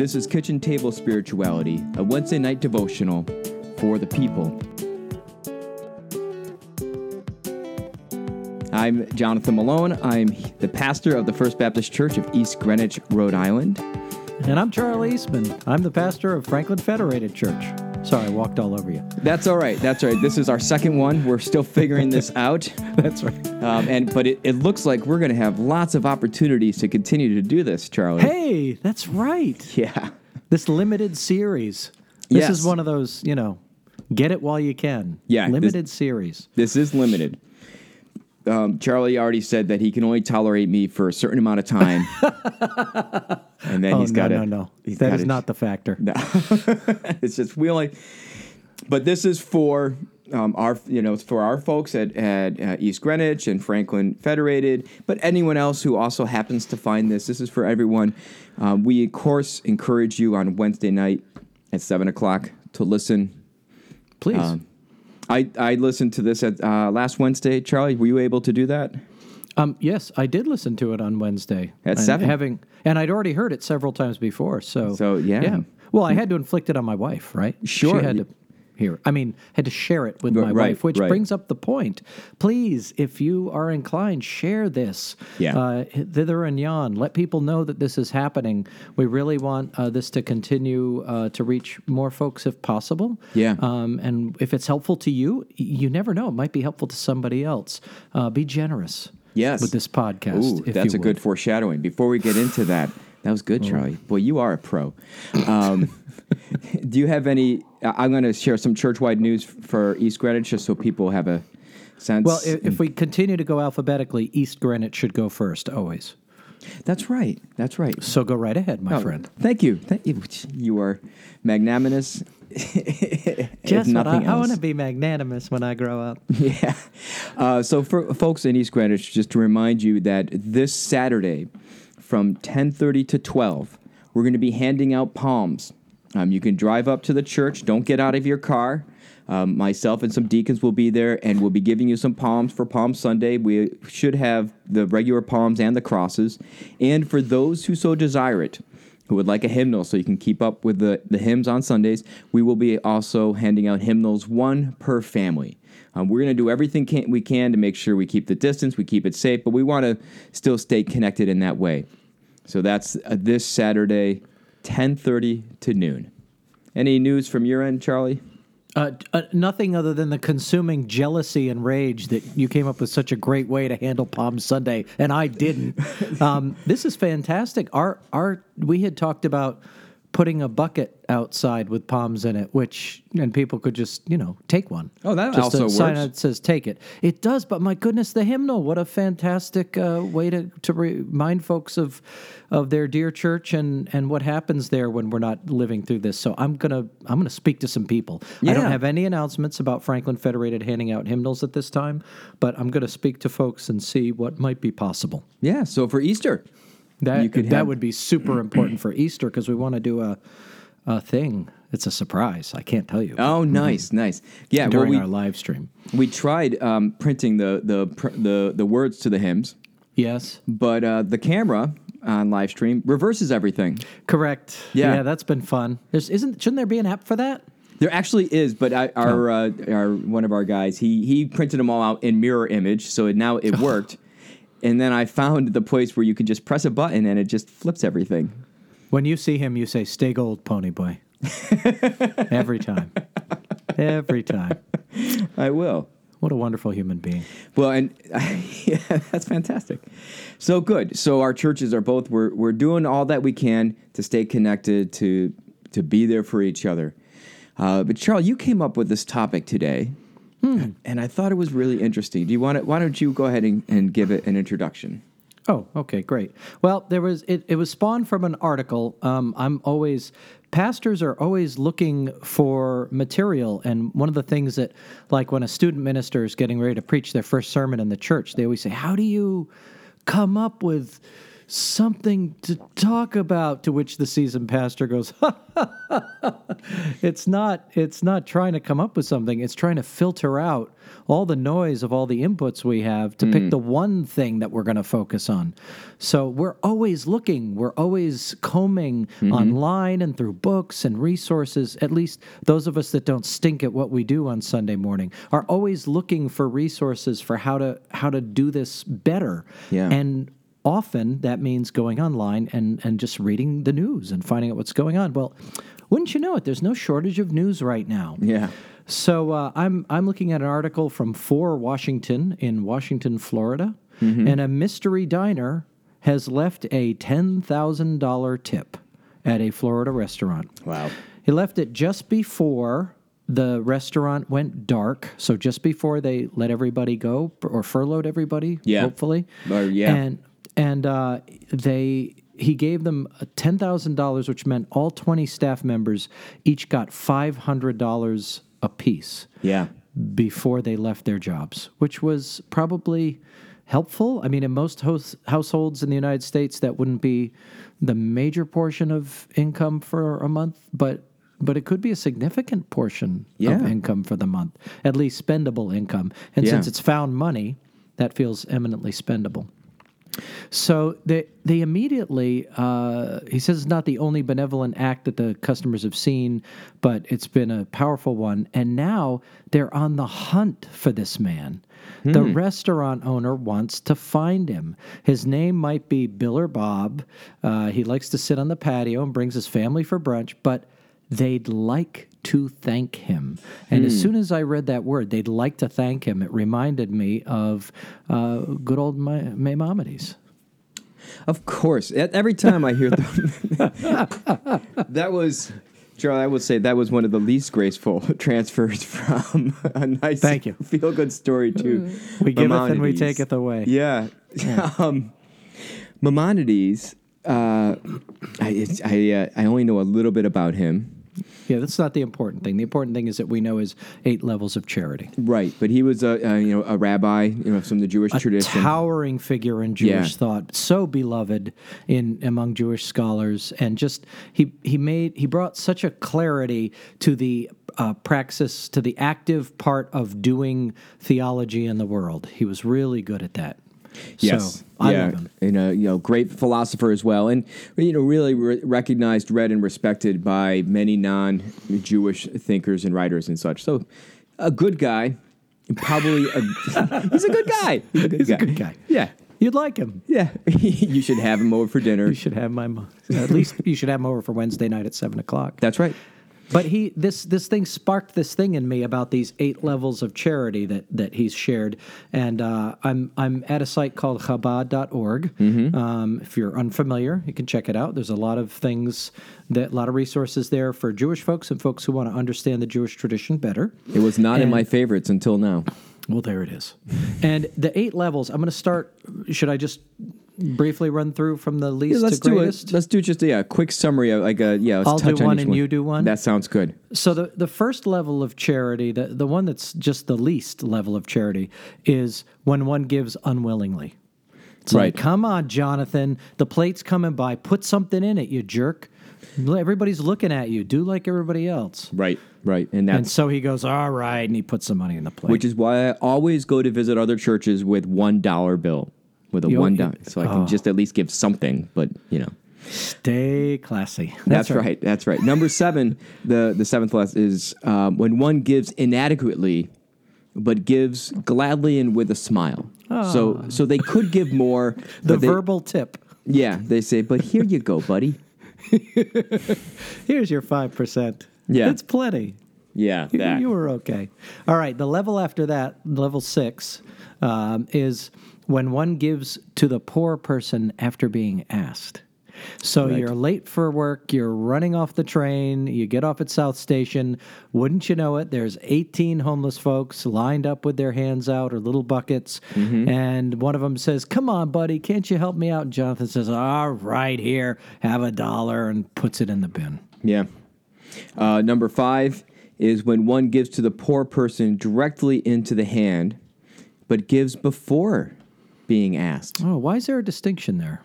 This is Kitchen Table Spirituality, a Wednesday night devotional for the people. I'm Jonathan Malone. I'm the pastor of the First Baptist Church of East Greenwich, Rhode Island. And I'm Charlie Eastman. I'm the pastor of Franklin Federated Church. Sorry, I walked all over you. That's all right. That's all right. This is our second one. We're still figuring this out. That's right. Um, and but it, it looks like we're going to have lots of opportunities to continue to do this, Charlie. Hey, that's right. Yeah. This limited series. This Yes. is one of those, you know, get it while you can. Yeah, this- Limited series. This is limited. Um, Charlie already said that he can only tolerate me for a certain amount of time, and then Oh, he's no, got to. no, no. no. That is not the factor. No, it's just we only. But this is for um, our, you know, for our folks at, at uh, East Greenwich and Franklin Federated. But anyone else who also happens to find this, this is for everyone. Um, we of course encourage you on Wednesday night at seven o'clock to listen. Please. Um, I I listened to this at uh, last Wednesday. Charlie, were you able to do that? Um, yes, I did listen to it on Wednesday At and seven? Having and I'd already heard it several times before. So So, yeah. Well, I had to inflict it on my wife, right? Sure. She had to hear. I mean, had to share it with my right, wife, which right. brings up the point. Please, if you are inclined, share this. Yeah. Uh, thither and yon. Let people know that this is happening. We really want uh, this to continue uh, to reach more folks if possible. Yeah. Um, and if it's helpful to you, you never know. It might be helpful to somebody else. Uh, be generous. Yes. With this podcast. Ooh, that's a good foreshadowing. Before we get into that, that was good, Charlie. Boy, you are a pro. Um, do you have any? I'm going to share some church-wide news for East Greenwich, just so people have a sense. Well, if, if we continue to go alphabetically, East Greenwich should go first, always. that's right. That's right. So go right ahead, my Oh, friend. Thank you. Thank you. You are magnanimous. Just what I, I want to be magnanimous when I grow up. Yeah. Uh, so for folks in East Greenwich, just to remind you that this Saturday from 10:30 to 12, we're going to be handing out palms. Um, you can drive up to the church. Don't get out of your car. Um, myself and some deacons will be there, and we'll be giving you some palms for Palm Sunday. We should have the regular palms and the crosses. And for those who so desire it, who would like a hymnal so you can keep up with the, the hymns on Sundays, we will be also handing out hymnals, one per family. Um, we're going to do everything can, we can to make sure we keep the distance, we keep it safe, but we want to still stay connected in that way. So that's uh, this Saturday, 10:30 to noon. Any news from your end, Charlie? Uh, uh, nothing other than the consuming jealousy and rage that you came up with such a great way to handle Palm Sunday, and I didn't. um, this is fantastic. Our our we had talked about putting a bucket outside with palms in it, which and people could just you know take one. Oh, that just also a sign works. that says take it. It does, but my goodness, the hymnal! What a fantastic uh, way to to remind folks of of their dear church and and what happens there when we're not living through this. So I'm gonna I'm gonna speak to some people. I don't have any announcements about Franklin Federated handing out hymnals at this time, but I'm going to speak to folks and see what might be possible. Yeah. So for Easter, That You could that have- would be super important for Easter because we want to do a a thing. It's a surprise. I can't tell you oh, nice, nice. Yeah. Well, during we our live stream. we tried um, printing the the pr- the the words to the hymns, Yes, but uh, the camera on live stream reverses everything. correct. Yeah. that's been fun. There's isn't shouldn't there be an app for that? There actually is, but I, our, uh, our one of our guys he he printed them all out in mirror image, so it, now it worked. And then I found the place where you could just press a button and it just flips everything. When you see him, you say, "Stay gold, pony boy." Every time, every time. I will. What a wonderful human being. Well, and yeah, that's fantastic. So good. So our churches are both we're we're doing all that we can to stay connected to to be there for each other. Uh, but Charles, you came up with this topic today, and I thought it was really interesting. Do you want to? Why don't you go ahead and, and give it an introduction? Oh, okay, great. Well, there was it, it was spawned from an article. Um, I'm always pastors are always looking for material, and one of the things that, like when a student minister is getting ready to preach their first sermon in the church, they always say, "How do you come up with something to talk about. To which the seasoned pastor goes, "It's not. It's not trying to come up with something. It's trying to filter out all the noise of all the inputs we have to pick mm. the one thing that we're going to focus on. So we're always looking. We're always combing mm-hmm. online and through books and resources. At least those of us that don't stink at what we do on Sunday morning are always looking for resources for how to how to do this better. Yeah. And often that means going online and, and just reading the news and finding out what's going on. Well, wouldn't you know it? There's no shortage of news right now. Yeah. So uh, I'm I'm looking at an article from For Washington in Washington, Florida, and a mystery diner has left a ten thousand dollar tip at a Florida restaurant. Wow. He left it just before the restaurant went dark, so just before they let everybody go or furloughed everybody. Yeah. hopefully. Or, yeah. and and uh, they he gave them ten thousand dollars, which meant all twenty staff members each got five hundred dollars apiece Yeah. before they left their jobs, which was probably helpful. I mean, in most house, households in the United States, that wouldn't be the major portion of income for a month, but but it could be a significant portion Yeah. of income for the month, at least spendable income. And Yeah. since it's found money, that feels eminently spendable. So they they immediately uh, he says it's not the only benevolent act that the customers have seen, but it's been a powerful one. And now they're on the hunt for this man. The restaurant owner wants to find him. His name might be Bill or Bob. Uh, he likes to sit on the patio and brings his family for brunch, but they'd like to thank him. And as soon as I read that word, they'd like to thank him, it reminded me of uh, good old Ma- Maimonides. Of course. Every time I hear them, that was, Charlie, I would say that was one of the least graceful transfers from a nice, Thank you. feel good story to We giveth and we take it away. Yeah. um, Maimonides, uh, I, it's, I, uh, I only know a little bit about him. Yeah, that's not the important thing. The important thing is that we know his eight levels of charity. Right, but he was a, a you know a rabbi, you know, from the Jewish tradition. Towering figure in Jewish Yeah. thought, so beloved in among Jewish scholars, and just he he made he brought such a clarity to the uh, praxis to the active part of doing theology in the world. He was really good at that. Yes, so, I yeah, love him. and a you know great philosopher as well, and you know really re- recognized, read, and respected by many non-Jewish thinkers and writers and such. So, a good guy, probably a, he's a good guy. He's a good He's guy. a good guy. Yeah, You'd like him. yeah. you should have him over for dinner. You should have my mo- at least you should have him over for Wednesday night at seven o'clock. That's right. But he this this thing sparked this thing in me about these eight levels of charity that that he's shared, and uh, I'm I'm at a site called Chabad.org. Mm-hmm. Um, if you're unfamiliar, you can check it out. There's a lot of things that a lot of resources there for Jewish folks and folks who want to understand the Jewish tradition better. It was not in my favorites until now. Well, there it is. and the eight levels. I'm going to start. Should I just briefly run through from the least let's to do greatest? it. Let's do just yeah, a quick summary of like a yeah. Let's I'll do on one and you do one? That sounds good. So the the first level of charity, the the one that's just the least level of charity, is when one gives unwillingly. It's Right. like, come on, Jonathan, the plate's coming by. Put something in it, you jerk. Everybody's looking at you. Do like everybody else. Right, right, and that's And so he goes, all right, and he puts some money in the plate. which is why I always go to visit other churches with one dollar bill, with a You- one you- so I can oh. just at least give something. But you know, Stay classy. that's, right. That's right. Number seven, the the seventh lesson is um, when one gives inadequately, but gives gladly and with a smile. Oh. So so they could give more. The they- verbal tip. yeah, they say, but here you go, buddy. Here's your 5%. Yeah. It's plenty. Yeah, You- You were okay. All right. The level after that, level six, um, is when one gives to the poor person after being asked. So Right. you're late for work, you're running off the train, you get off at South Station. Wouldn't you know it? There's 18 homeless folks lined up with their hands out or little buckets. Mm-hmm. And one of them says, Come on, buddy, can't you help me out? And Jonathan says, All right, here, have a dollar, and puts it in the bin. Yeah. Uh, number five is when one gives to the poor person directly into the hand, but gives before being asked. Oh, why is there a distinction there?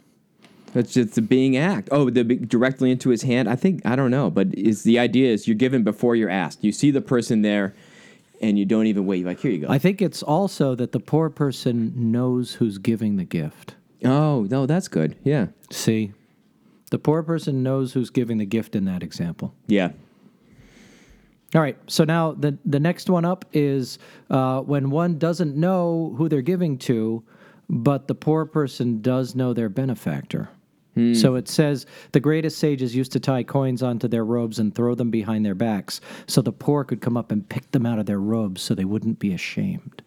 That's just the being act. Oh, the directly into his hand. I think I don't know, but it's the idea is you're given before you're asked. You see the person there, and you don't even wait. You're like here you go. I think it's also that the poor person knows who's giving the gift. oh no, that's good. Yeah, See, the poor person knows who's giving the gift in that example. yeah. All right. So now the the next one up is uh, when one doesn't know who they're giving to, but the poor person does know their benefactor. Hmm. So it says the greatest sages used to tie coins onto their robes and throw them behind their backs, so the poor could come up and pick them out of their robes, so they wouldn't be ashamed.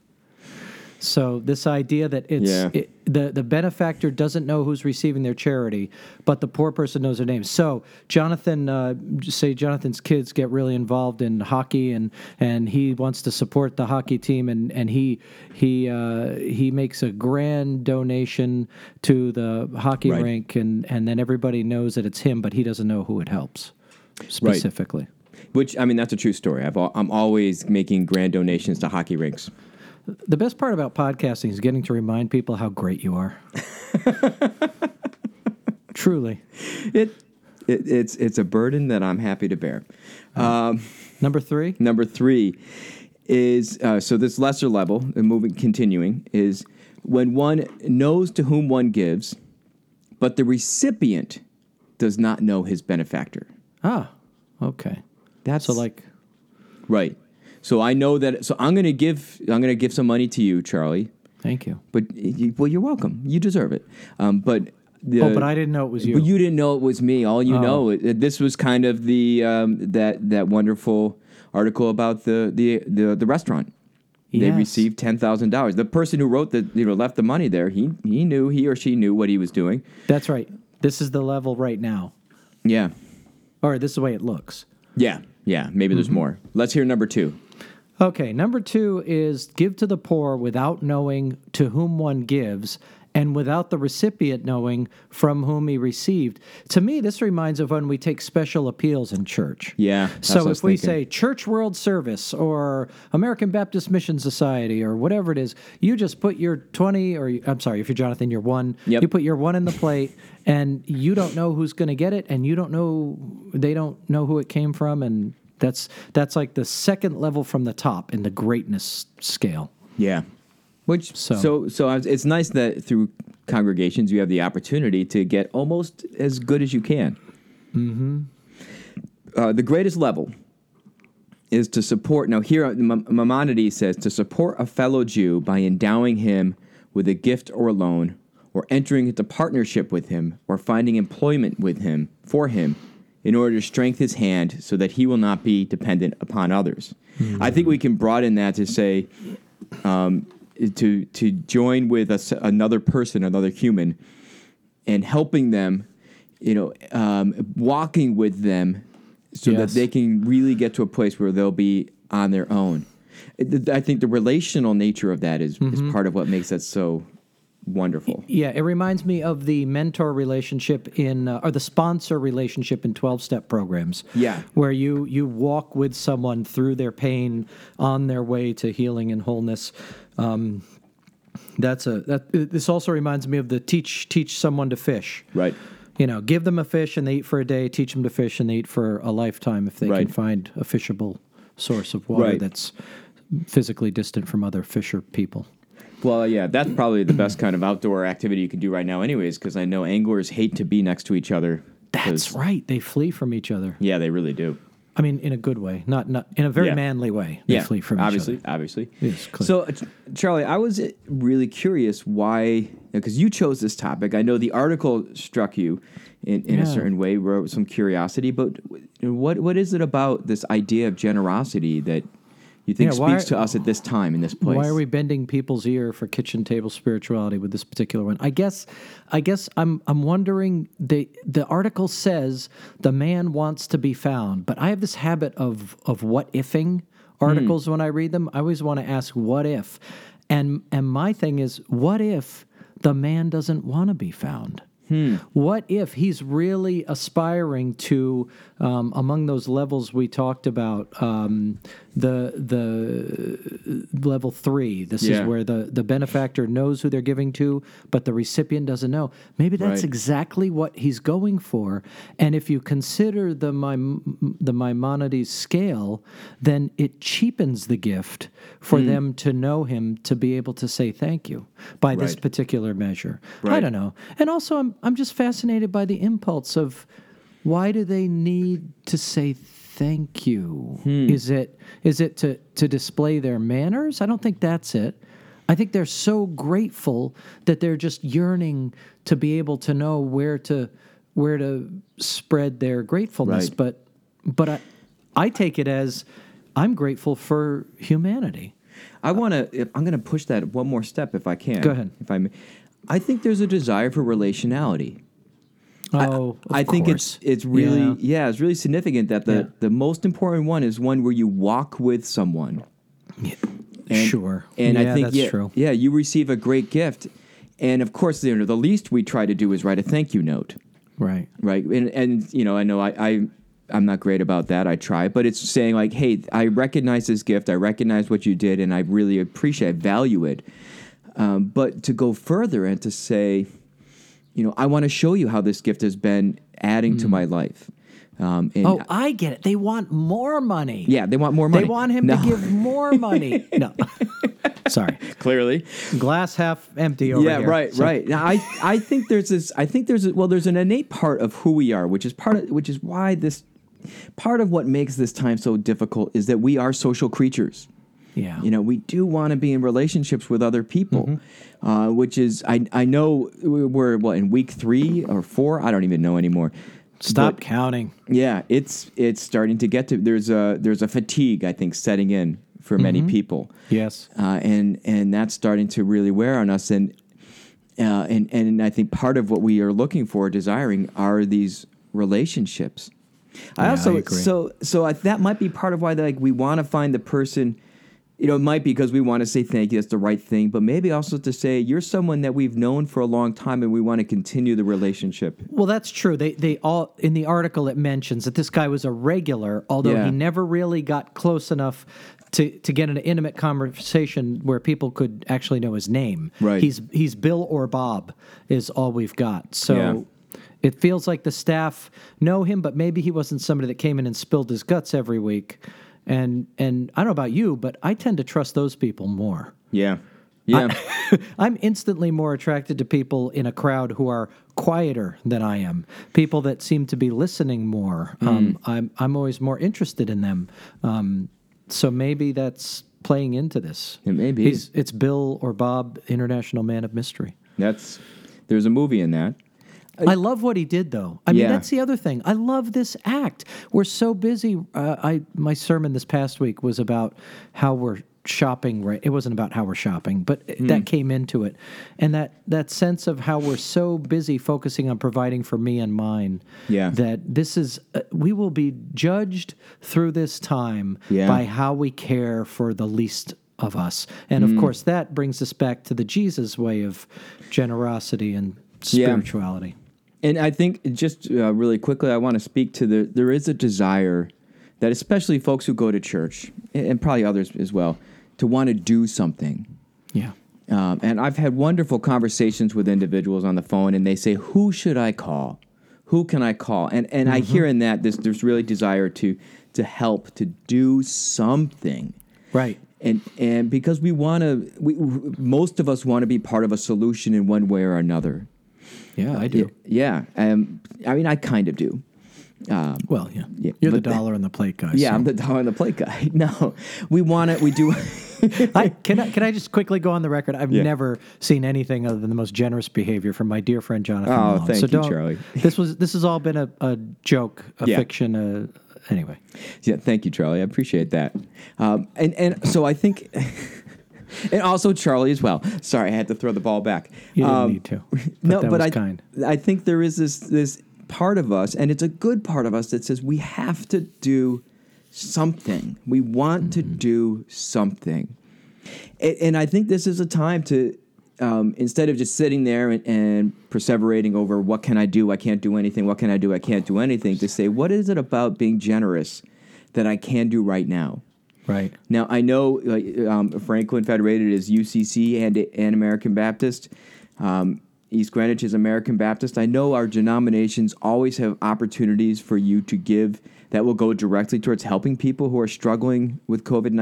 So this idea that it's Yeah. it, the the benefactor doesn't know who's receiving their charity, but the poor person knows their name. So Jonathan, uh, say Jonathan's kids get really involved in hockey, and and he wants to support the hockey team, and and he he uh, he makes a grand donation to the hockey Right. rink, and and then everybody knows that it's him, but he doesn't know who it helps specifically. Which I mean, that's a true story. I've I'm always making grand donations to hockey rinks. The best part about podcasting is getting to remind people how great you are. Truly. It, it it's it's a burden that I'm happy to bear. Um, Number three. Number three is uh, so this lesser level, and moving continuing, is when one knows to whom one gives, but the recipient does not know his benefactor. Ah, okay. That's So like, right. So I know that. So I'm going to give. I'm going to give some money to you, Charlie. thank you. But you, well, you're welcome. You deserve it. Um, but the, oh, but I didn't know it was you. But you didn't know it was me. All you Oh. know, it, this was kind of the um, that that wonderful article about the the the, the restaurant. They received ten thousand dollars. The person who wrote the you know left the money there. He he knew he or she knew what he was doing. That's right. This is the level right now. Yeah, Or this is the way it looks. yeah, yeah. Maybe Mm-hmm. there's more. Let's hear number two. Okay, number two is give to the poor without knowing to whom one gives and without the recipient knowing from whom he received. To me, this reminds of when we take special appeals in church. Yeah. that's what So if we thinking. say Church World Service or American Baptist Mission Society or whatever it is, you just put your 20 or I'm sorry, if you're Jonathan, you're one. Yep. You put your one in the plate and you don't know who's going to get it and you don't know they don't know who it came from and that's that's like the second level from the top in the greatness scale. Yeah. Which So- so so, I was- it's nice that through congregations you have the opportunity to get almost as good as you can. Mm-hmm. Uh, the greatest level is to support. Now here, M- Maimonides says to support a fellow Jew by endowing him with a gift or a loan, or entering into partnership with him, or finding employment with him for him, in order to strengthen his hand so that he will not be dependent upon others. I think we can broaden that to say um, to to join with a another person, another human, and helping them, you know, um, walking with them, so that they can really get to a place where they'll be on their own. I think the relational nature of that is, is part of what makes that so wonderful. Yeah, it reminds me of the mentor relationship in, uh, or the sponsor relationship in twelve step programs. Yeah. where you you walk with someone through their pain on their way to healing and wholeness. Um, that's a that. This also reminds me of the teach teach someone to fish. Right. You know, give them a fish and they eat for a day. Teach them to fish and they eat for a lifetime if they Right. can find a fishable source of water Right. that's physically distant from other fisher people. Well, yeah, that's probably the best kind of outdoor activity you can do right now, anyways, because I know anglers hate to be next to each other. That's right. They flee from each other. Yeah, they really do. I mean, in a good way, not not in a very Yeah. manly way. They yeah, flee from obviously, each other. obviously. Yes, clear. so, uh, Charlie, I was really curious why, because you chose this topic. I know the article struck you in, in Yeah. a certain way, wrote some curiosity. But what what is it about this idea of generosity that you think Yeah, speaks to us at this time in this place? Why are we bending people's ear for kitchen table spirituality with this particular one? I guess, I guess I'm I'm wondering. the The article says the man wants to be found, but I have this habit of of what ifing articles when I read them. I always want to ask what if, and and my thing is what if the man doesn't want to be found. What if he's really aspiring to, um, among those levels we talked about, um, the the level three. This Yeah. is where the the benefactor knows who they're giving to, but the recipient doesn't know. Maybe that's Right. exactly what he's going for. And if you consider the Maim- the Maimonides scale, then it cheapens the gift for hmm. them to know him to be able to say thank you by this particular measure. I don't know. And also, I'm I'm just fascinated by the impulse of why do they need to say thank you? Hmm. Is it is it to to display their manners? I don't think that's it. I think they're so grateful that they're just yearning to be able to know where to where to spread their gratefulness. Right. But but I I take it as I'm grateful for humanity. I want to. I'm going to push that one more step, if I can. Go ahead. If I may. I think there's a desire for relationality. Oh, of I think course. it's it's really Yeah. yeah. it's really significant that the Yeah. the most important one is one where you walk with someone. And- sure. And yeah, I think yeah, true. yeah, you receive a great gift, and of course, you know, the least we try to do is write a thank you note, Right. right? And and you know, I know I. I I'm not great about that. I try, but it's saying like, "Hey, I recognize this gift. I recognize what you did, and I really appreciate, value it." Um, but to go further and to say, you know, I want to show you how this gift has been adding to my life. Um, and Oh, I get it. They want more money. yeah, they want more money. They want him No, to give more money. no. Sorry. clearly. Glass half empty over yeah, here. right, So- right. Now, I I think there's this. I think there's a, well, there's an innate part of who we are, which is part of which is why this part of what makes this time so difficult is that we are social creatures. Yeah. You know, we do want to be in relationships with other people, Mm-hmm. uh, which is I I know we're what in week three or four. I don't even know anymore. Stop But- counting. Yeah, it's it's starting to get to there's a there's a fatigue I think setting in for many Mm-hmm. people, Yes. uh, and and that's starting to really wear on us. And uh, and and I think part of what we are looking for, desiring, are these relationships. I also I agree. so so I, that might be part of why like we want to find the person. You know, it might be because we want to say thank you. That's the right thing, but maybe also to say you're someone that we've known for a long time, and we want to continue the relationship. Well, that's true. They they all in the article it mentions that this guy was a regular, although Yeah. he never really got close enough to to get an intimate conversation where people could actually know his name. Right. He's he's Bill or Bob is all we've got. So Yeah. it feels like the staff know him, but maybe he wasn't somebody that came in and spilled his guts every week. And and I don't know about you, but I tend to trust those people more. Yeah, yeah. I'm instantly more attracted to people in a crowd who are quieter than I am. People that seem to be listening more. Hmm. Um, I'm I'm always more interested in them. Um, so maybe that's playing into this. It may be. He's, it's Bill or Bob, International Man of Mystery. That's there's a movie in that. I love what he did, though. I mean, Yeah. that's the other thing. I love this act. We're so busy. Uh, I my sermon this past week was about how we're shopping. Right, it wasn't about how we're shopping, but Hmm. that came into it, and that that sense of how we're so busy focusing on providing for me and mine. Yeah. that this is uh, we will be judged through this time Yeah. by how we care for the least of us, and Hmm. of course that brings us back to the Jesus way of generosity and Yeah. And I think just uh, really quickly, I want to speak to the. There is a desire that, especially folks who go to church, and probably others as well, to want to do something. Yeah. Um, and I've had wonderful conversations with individuals on the phone, and they say, "Who should I call? Who can I call?" And and I hear in that this there's really desire to to help to do something. Right. and and because we want to we, most of us want to be part of a solution in one way or another Yeah, I do. yeah um, i mean i kind of do Well, yeah. Yeah, You're the dollar on the plate guy. yeah so. i'm the dollar on the plate guy no we want it. we do I, can I can I just quickly go on the record? I've Yeah. never seen anything other than the most generous behavior from my dear friend Jonathan. Oh, Malone. thank so you, Charlie. This was this has all been a, a joke, a Yeah. fiction. A, anyway, yeah thank you charlie i appreciate that um, and and so i think and also charlie as well sorry i had to throw the ball back you didn't Um, need to. But no, but I, kind. I think there is this this part of us, and it's a good part of us that says we have to do something. We want to Mm-hmm. do something, and, and I think this is a time to. um, instead of just sitting there and, and perseverating over what can I do, I can't do anything, what can I do, I can't do anything, to say, what is it about being generous that I can do right now? Right. Now I know uh, um, Franklin Federated is UCC and and American Baptist. Um, East Greenwich is American Baptist. I know our denominations always have opportunities for you to give that will go directly towards helping people who are struggling with COVID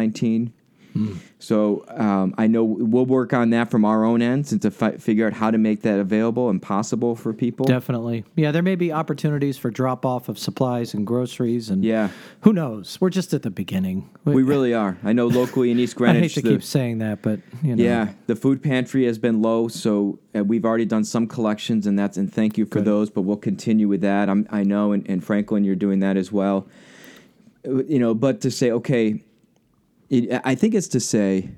So um, I know we'll work on that from our own ends and to fi- figure out how to make that available and possible for people. Definitely. Yeah, there may be opportunities for drop off of supplies and groceries and Yeah. who knows? We're just at the beginning. We really are. I know locally in East Greenwich. I hate to the- keep saying that, but you know. Yeah, the food pantry has been low, so uh, we've already done some collections, and that's and thank you for Good. those. But we'll continue with that. I'm, I know, and, and Franklin, you're doing that as well. Uh, You know, but to say, okay, it, I think it's to say,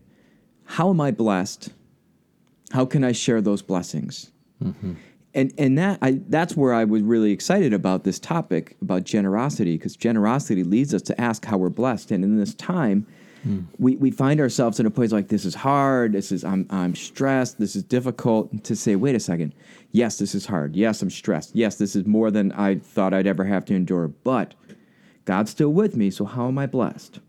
how am I blessed? How can I share those blessings? Mm-hmm. And and that I that's where I was really excited about this topic about generosity because generosity leads us to ask how we're blessed. And in this time, mm. we, we find ourselves in a place like this is hard. This is I'm I'm stressed. This is difficult. To say, wait a second, yes, this is hard. Yes, I'm stressed. Yes, this is more than I thought I'd ever have to endure. But God's still with me. So how am I blessed?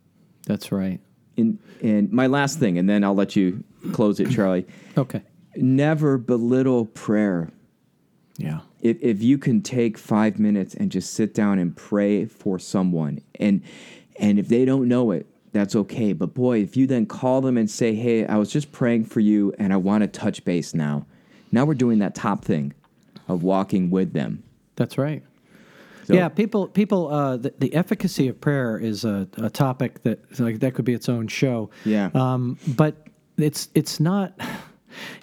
That's right. And and my last thing, and then I'll let you close it, Charlie. Okay. Never belittle prayer Yeah. if, if you can take five minutes and just sit down and pray for someone and and if they don't know it that's okay but boy if you then call them and say hey i was just praying for you and i want to touch base now now we're doing that top thing of walking with them That's right. Yeah, people, people. Uh, the, the efficacy of prayer is a, a topic that like that could be its own show. Yeah. Um, but it's it's not.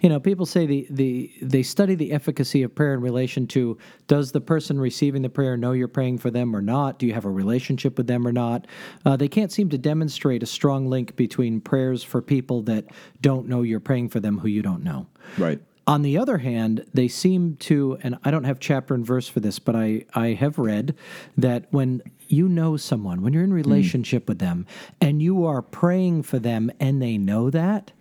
You know, people say the, the they study the efficacy of prayer in relation to does the person receiving the prayer know you're praying for them or not? Do you have a relationship with them or not? Uh, they can't seem to demonstrate a strong link between prayers for people that don't know you're praying for them who you don't know. right On the other hand, they seem to, and I don't have chapter and verse for this, but I, I have read that when you know someone, when you're in relationship with them, and you are praying for them and they know that,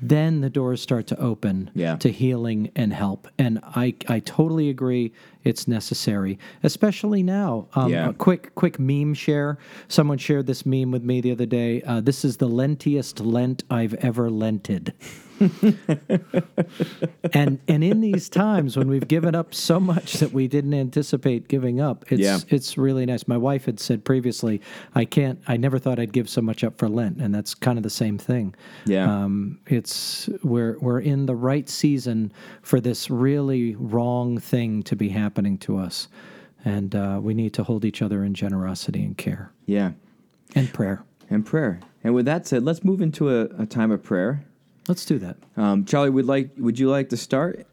then the doors start to open Yeah. to healing and help. And I, I totally agree it's necessary, especially now. Um, Yeah. A quick quick meme share. Someone shared this meme with me the other day. Uh, this is the lentiest Lent I've ever lented and and in these times when we've given up so much that we didn't anticipate giving up, it's Yeah. it's really nice. My wife had said previously, I can't. I never thought I'd give so much up for Lent, and that's kind of the same thing. Yeah. um, it's we're we're in the right season for this really wrong thing to be happening to us, and uh, we need to hold each other in generosity and care yeah and prayer. and prayer and with that said let's move into a, a time of prayer Let's do that. um, charlie would like would you like to start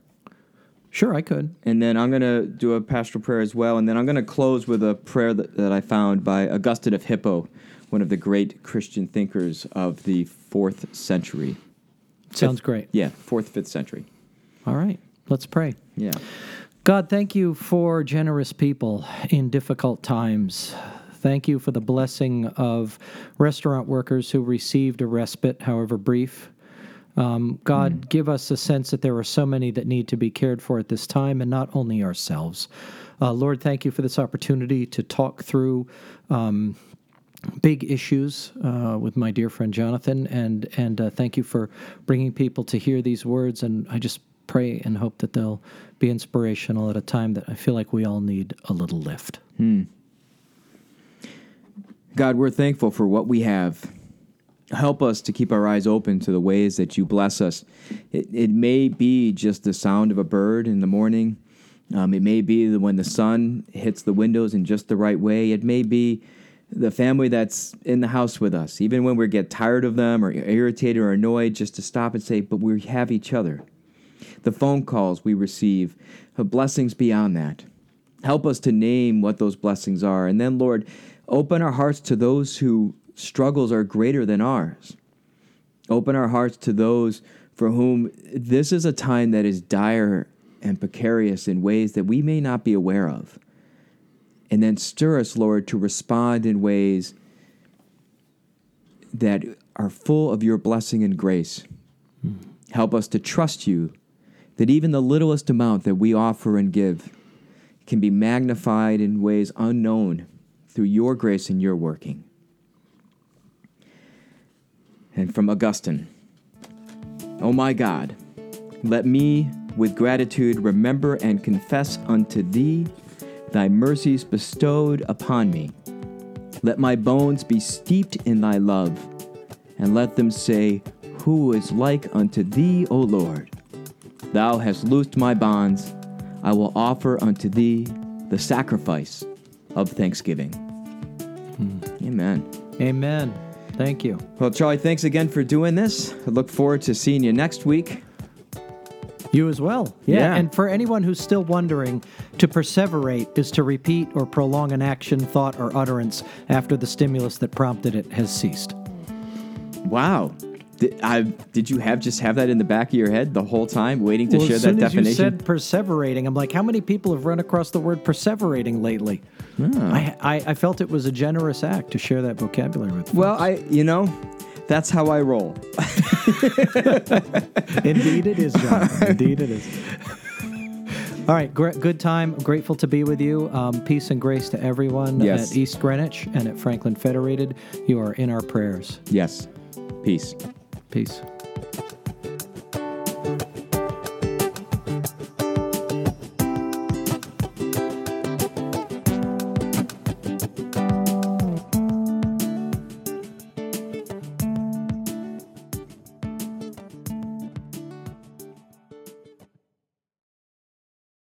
Sure, I could. And then I'm going to do a pastoral prayer as well. And then I'm going to close with a prayer that, that I found by Augustine of Hippo, one of the great Christian thinkers of the fourth century. Sounds great. Yeah, fourth, fifth century. All right, let's pray. Yeah. God, thank you for generous people in difficult times. Thank you for the blessing of restaurant workers who received a respite, however brief. Um, God, give us a sense that there are so many that need to be cared for at this time, and not only ourselves. Uh, Lord, thank you for this opportunity to talk through um, big issues uh, with my dear friend Jonathan, and and uh, thank you for bringing people to hear these words. And I just pray and hope that they'll be inspirational at a time that I feel like we all need a little lift. God, we're thankful for what we have. Help us to keep our eyes open to the ways that you bless us. It, it may be just the sound of a bird in the morning. Um, it may be when the sun hits the windows in just the right way. It may be the family that's in the house with us, even when we get tired of them or irritated or annoyed, just to stop and say, But we have each other. The phone calls we receive, uh, blessings beyond that. Help us to name what those blessings are. And then, Lord, open our hearts to those who struggles are greater than ours. Open our hearts to those for whom this is a time that is dire and precarious in ways that we may not be aware of. And then stir us, Lord, to respond in ways that are full of your blessing and grace. Help us to trust you that even the littlest amount that we offer and give can be magnified in ways unknown through your grace and your working. And from Augustine O my God, let me with gratitude remember and confess unto thee thy mercies bestowed upon me. Let my bones be steeped in thy love, and let them say, Who is like unto thee, O Lord? Thou hast loosed my bonds. I will offer unto thee the sacrifice of thanksgiving. Hmm. Amen. Amen. Thank you. Well, Charlie, thanks again for doing this. I look forward to seeing you next week. You as well. Yeah. Yeah. And for anyone who's still wondering, to perseverate is to repeat or prolong an action, thought, or utterance after the stimulus that prompted it has ceased. Wow. Did, I, did you have just have that in the back of your head the whole time, waiting to Well, share that soon as definition? you said perseverating, I'm like, how many people have run across the word perseverating lately? Ah. I, I, I felt it was a generous act to share that vocabulary with. well, I, you know, that's how I roll. Indeed, it is, Jonathan. Indeed, it is. All right, gr- good time. Grateful to be with you. Um, peace and grace to everyone Yes. at East Greenwich and at Franklin Federated. You are in our prayers. yes. Peace. Peace.